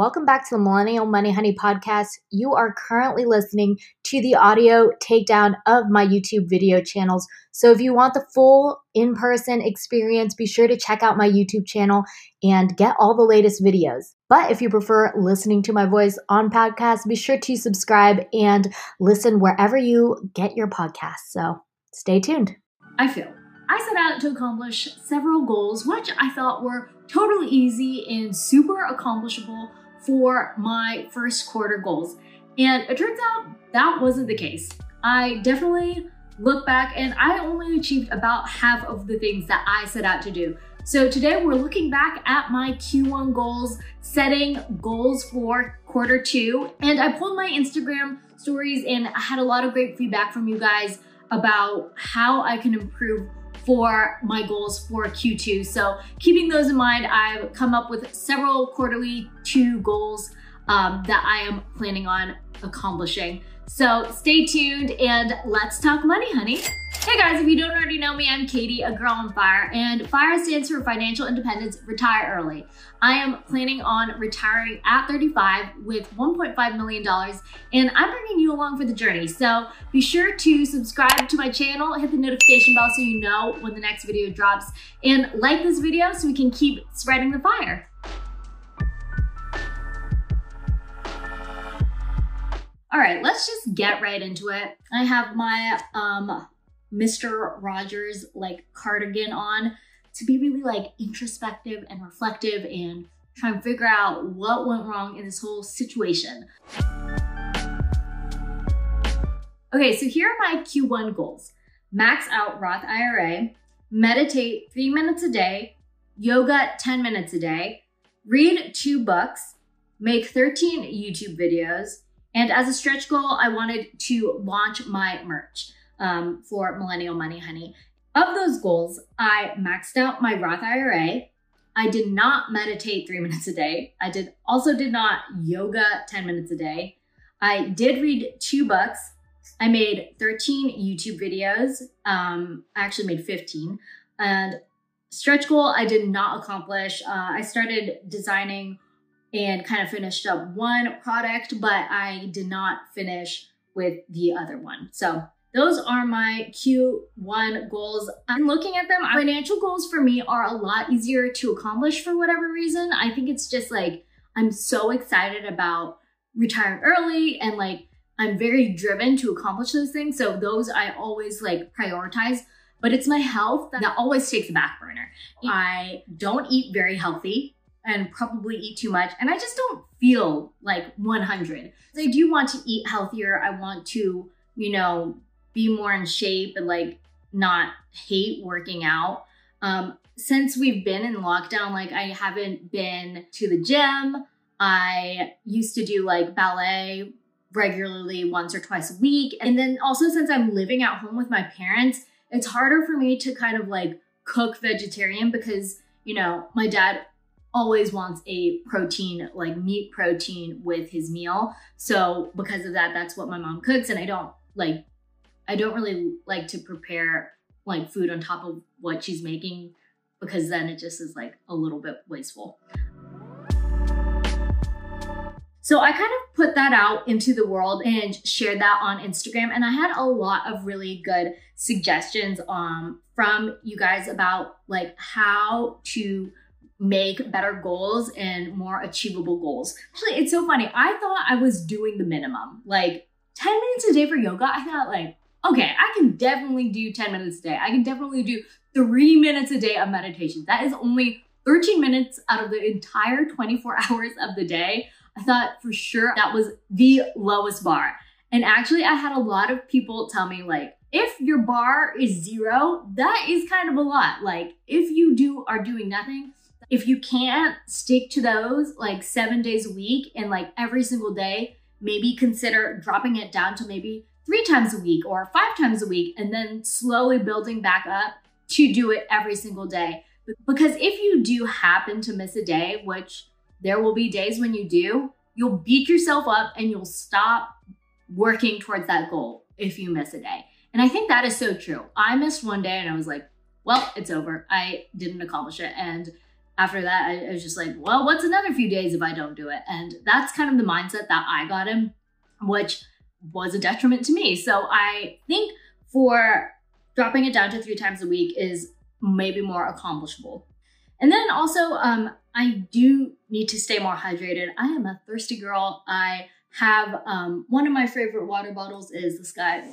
welcome back to the Millennial Money Honey podcast. You are currently listening to the audio takedown of my YouTube video channels. So if you want the full in person experience, be sure to check out my YouTube channel and get all the latest videos. But if you prefer listening to my voice on podcast, be sure to subscribe and listen wherever you get your podcasts. So stay tuned. I feel I set out to accomplish several goals, which I thought were totally easy and super accomplishable for my first quarter goals. And it turns out that wasn't the case. I definitely look back and I only achieved about half of the things that I set out to do. So today we're looking back at my Q1 goals, setting goals for quarter two. And I pulled my Instagram stories and I had a lot of great feedback from you guys about how I can improve for my goals for Q2. So keeping those in mind, I've come up with several quarterly two goals um, that I am planning on accomplishing. So stay tuned and let's talk money, honey. Hey guys, if you don't already know me, I'm Katie, a girl on FIRE, and FIRE stands for Financial Independence Retire Early. I am planning on retiring at 35 with $1.5 million, and I'm bringing you along for the journey. So be sure to subscribe to my channel, hit the notification bell so you know when the next video drops, and like this video so we can keep spreading the fire. All right, let's just get right into it. I have my um, Mr. Rogers like cardigan on to be really like introspective and reflective and try and figure out what went wrong in this whole situation. Okay, so here are my Q1 goals. Max out Roth IRA, meditate three minutes a day, yoga 10 minutes a day, read two books, make 13 YouTube videos, and as a stretch goal, I wanted to launch my merch um, for Millennial Money Honey. Of those goals, I maxed out my Roth IRA. I did not meditate three minutes a day. I did also did not yoga 10 minutes a day. I did read two books. I made 13 YouTube videos. Um, I actually made 15. And stretch goal, I did not accomplish. Uh, I started designing and kind of finished up one product, but I did not finish with the other one. So those are my Q1 goals. I'm looking at them. Financial goals for me are a lot easier to accomplish for whatever reason. I think it's just like I'm so excited about retiring early and like I'm very driven to accomplish those things. So those I always like prioritize. But it's my health that always takes a back burner. I don't eat very healthy and probably eat too much. And I just don't feel like 100. I do want to eat healthier. I want to, you know, be more in shape and like not hate working out. Um, since we've been in lockdown, like I haven't been to the gym. I used to do like ballet regularly once or twice a week. And then also since I'm living at home with my parents, it's harder for me to kind of like cook vegetarian because, you know, my dad always wants a protein, like meat protein with his meal. So because of that, that's what my mom cooks. And I don't like, I don't really like to prepare like food on top of what she's making because then it just is like a little bit wasteful. So I kind of put that out into the world and shared that on Instagram. And I had a lot of really good suggestions um, from you guys about like how to make better goals and more achievable goals. Actually, it's so funny. I thought I was doing the minimum, like 10 minutes a day for yoga. I thought, like, okay, I can definitely do 10 minutes a day. I can definitely do three minutes a day of meditation. That is only 13 minutes out of the entire 24 hours of the day. I thought for sure that was the lowest bar. And actually, I had a lot of people tell me, like, if your bar is zero, that is kind of a lot. Like, if you do are doing nothing, if you can't stick to those like seven days a week and like every single day, maybe consider dropping it down to maybe three times a week or five times a week and then slowly building back up to do it every single day. Because if you do happen to miss a day, which there will be days when you do, you'll beat yourself up and you'll stop working towards that goal if you miss a day. And I think that is so true. I missed one day and I was like, well, it's over. I didn't accomplish it. And after that, I, was just like, well, what's another few days if I don't do it? And that's kind of the mindset that I got in, which was a detriment to me. So I think for dropping it down to three times a week is maybe more accomplishable. And then also, um, I do need to stay more hydrated. I am a thirsty girl. I have um, one of my favorite water bottles is this guy.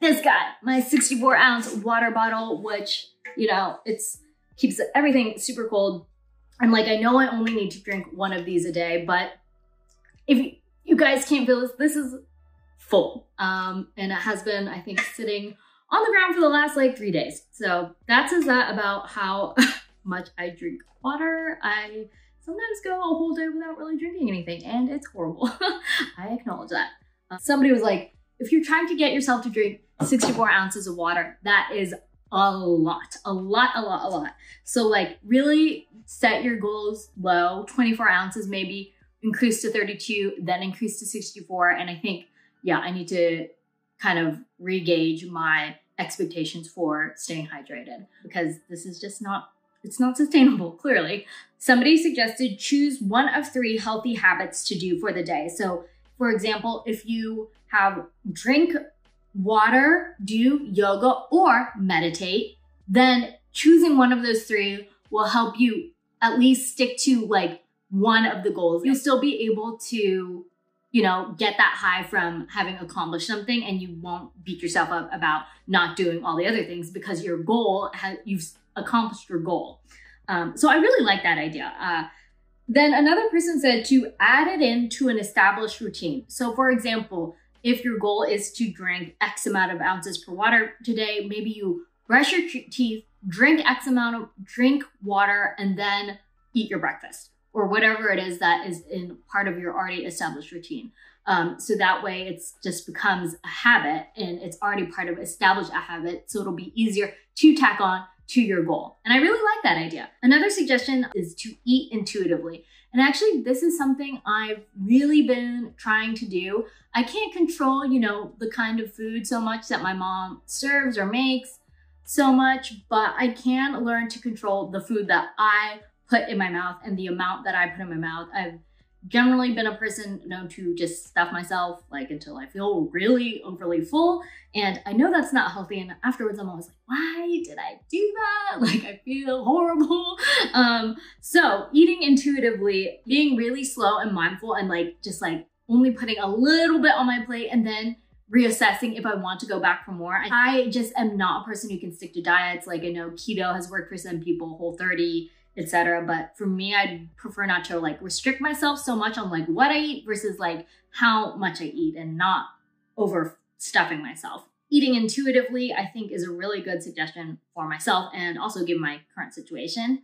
This guy, my 64 ounce water bottle, which you know it's keeps everything super cold. And like I know I only need to drink one of these a day, but if you guys can't feel this, this is full. Um, and it has been, I think, sitting on the ground for the last like three days. So that says that about how much I drink water. I sometimes go a whole day without really drinking anything, and it's horrible. I acknowledge that. Uh, somebody was like, if you're trying to get yourself to drink 64 ounces of water, that is a lot, a lot, a lot, a lot. So, like, really set your goals low 24 ounces, maybe increase to 32, then increase to 64. And I think, yeah, I need to kind of regauge my expectations for staying hydrated because this is just not it's not sustainable clearly somebody suggested choose one of three healthy habits to do for the day so for example if you have drink water do yoga or meditate then choosing one of those three will help you at least stick to like one of the goals you'll still be able to you know, get that high from having accomplished something and you won't beat yourself up about not doing all the other things because your goal has, you've accomplished your goal. Um, so I really like that idea. Uh, then another person said to add it into an established routine. So, for example, if your goal is to drink X amount of ounces per water today, maybe you brush your teeth, drink X amount of drink water, and then eat your breakfast or whatever it is that is in part of your already established routine. Um, so that way it just becomes a habit and it's already part of established a habit. So it'll be easier to tack on to your goal. And I really like that idea. Another suggestion is to eat intuitively. And actually, this is something I've really been trying to do. I can't control, you know, the kind of food so much that my mom serves or makes so much, but I can learn to control the food that I put in my mouth and the amount that I put in my mouth. I've generally been a person known to just stuff myself like until I feel really overly full. And I know that's not healthy. And afterwards, I'm always like, why did I do that? Like, I feel horrible. Um, so, eating intuitively, being really slow and mindful, and like just like only putting a little bit on my plate and then reassessing if I want to go back for more. I just am not a person who can stick to diets. Like, I know keto has worked for some people, whole 30 etc. But for me, I'd prefer not to like restrict myself so much on like what I eat versus like how much I eat and not overstuffing myself. Eating intuitively, I think, is a really good suggestion for myself and also given my current situation.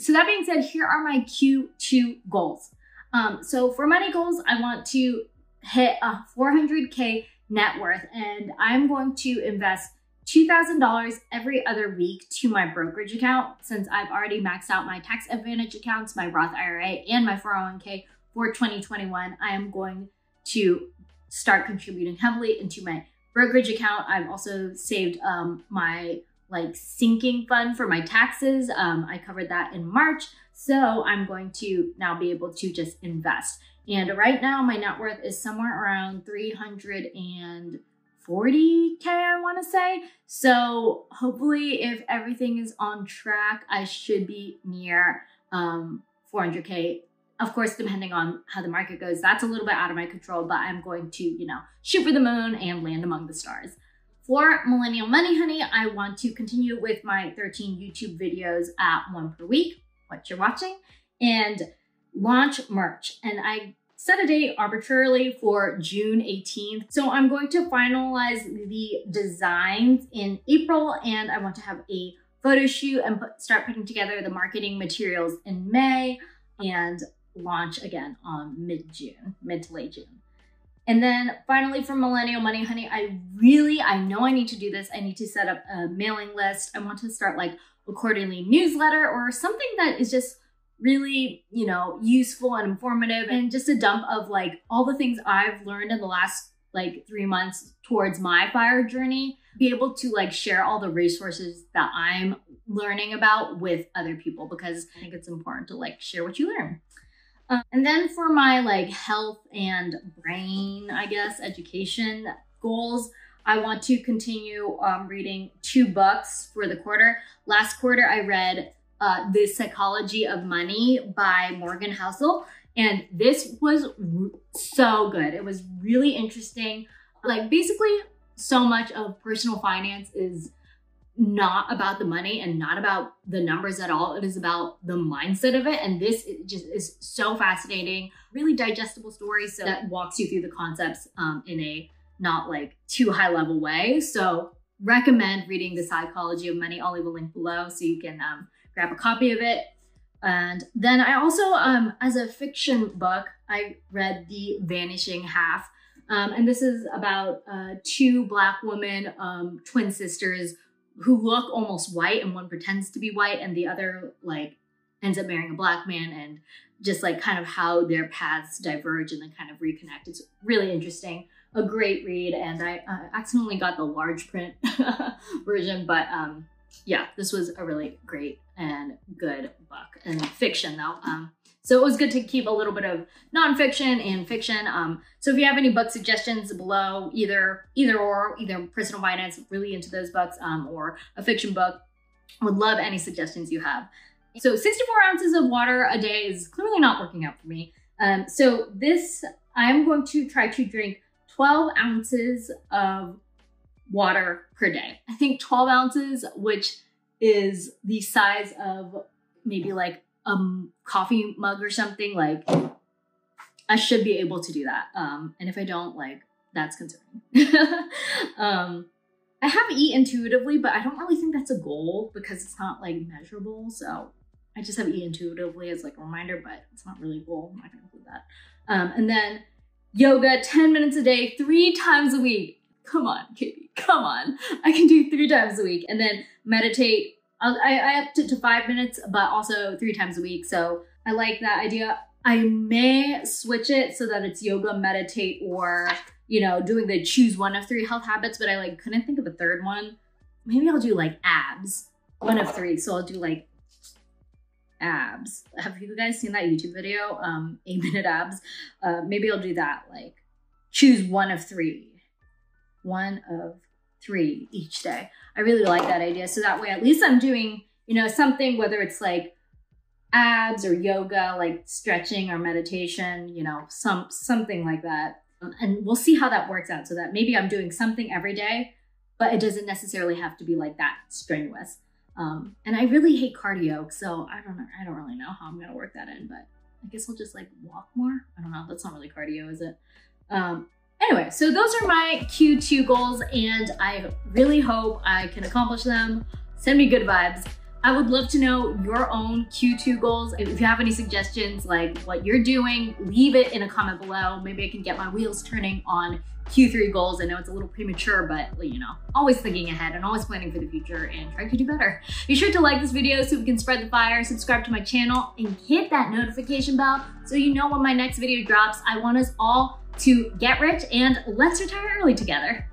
So, that being said, here are my Q2 goals. Um, so, for money goals, I want to hit a 400K net worth and I'm going to invest $2,000 every other week to my brokerage account since I've already maxed out my tax advantage accounts, my Roth IRA, and my 401k for 2021. I am going to start contributing heavily into my brokerage account. I've also saved um, my like sinking fund for my taxes. Um, I covered that in March. So I'm going to now be able to just invest. And right now, my net worth is somewhere around 300 and 40K, I want to say. So hopefully, if everything is on track, I should be near um, 400K. Of course, depending on how the market goes, that's a little bit out of my control, but I'm going to, you know, shoot for the moon and land among the stars. For Millennial Money Honey, I want to continue with my 13 YouTube videos at one per week, what you're watching, and launch merch. And I set a date arbitrarily for June 18th. So I'm going to finalize the designs in April and I want to have a photo shoot and put, start putting together the marketing materials in May and launch again on mid-June, mid to late June. And then finally for Millennial Money Honey, I really, I know I need to do this. I need to set up a mailing list. I want to start like a quarterly newsletter or something that is just really, you know, useful and informative and just a dump of like all the things I've learned in the last like three months towards my fire journey. be able to like share all the resources that I'm learning about with other people because I think it's important to like share what you learn. Um, and then for my like health and brain, I guess, education goals, I want to continue um, reading two books for the quarter. Last quarter, I read uh, The Psychology of Money by Morgan Housel. And this was so good. It was really interesting. Like, basically, so much of personal finance is not about the money and not about the numbers at all. It is about the mindset of it. And this just is so fascinating, really digestible story. So that walks you through the concepts um, in a not like too high level way. So recommend reading The Psychology of Money. I'll leave a link below so you can um, grab a copy of it. And then I also, um, as a fiction book, I read The Vanishing Half. Um, and this is about uh, two Black women, um, twin sisters, who look almost white, and one pretends to be white, and the other, like, ends up marrying a Black man, and just like kind of how their paths diverge and then kind of reconnect. It's really interesting. A great read, and I uh, accidentally got the large print version, but um, yeah, this was a really great and good book and fiction though. Um, so it was good to keep a little bit of nonfiction and fiction. Um, so if you have any book suggestions below, either either or, either personal finance, really into those books, um, or a fiction book, would love any suggestions you have. So 64 ounces of water a day is clearly not working out for me. Um, so this, I'm going to try to drink 12 ounces of water per day. I think 12 ounces, which is the size of maybe like a coffee mug or something, like I should be able to do that. Um, and if I don't, like, that's concerning. um, I have eat intuitively, but I don't really think that's a goal because it's not like measurable. So I just have eat intuitively as like a reminder, but it's not really a goal. I'm not gonna include that. Um, and then yoga 10 minutes a day, three times a week come on, Katie, come on. I can do three times a week and then meditate. I, I upped it to five minutes, but also three times a week. So I like that idea. I may switch it so that it's yoga, meditate, or, you know, doing the choose one of three health habits, but I like couldn't think of a third one. Maybe I'll do like abs, one of three. So I'll do like abs. Have you guys seen that YouTube video? Um, eight minute abs. Uh, maybe I'll do that. Like choose one of three one of three each day. I really like that idea. So that way, at least I'm doing, you know, something, whether it's like abs or yoga, like stretching or meditation, you know, some something like that. And we'll see how that works out so that maybe I'm doing something every day, but it doesn't necessarily have to be like that strenuous. Um, and I really hate cardio, so I don't know. I don't really know how I'm gonna work that in, but I guess I'll just like walk more. I don't know. That's not really cardio, is it? Um, Anyway, so those are my Q2 goals and I really hope I can accomplish them. Send me good vibes. I would love to know your own Q2 goals. If you have any suggestions, like what you're doing, leave it in a comment below. Maybe I can get my wheels turning on Q3 goals. I know it's a little premature, but you know, always thinking ahead and always planning for the future and trying to do better. Be sure to like this video so we can spread the fire, subscribe to my channel, and hit that notification bell so you know when my next video drops. I want us all to get rich and let's retire early together.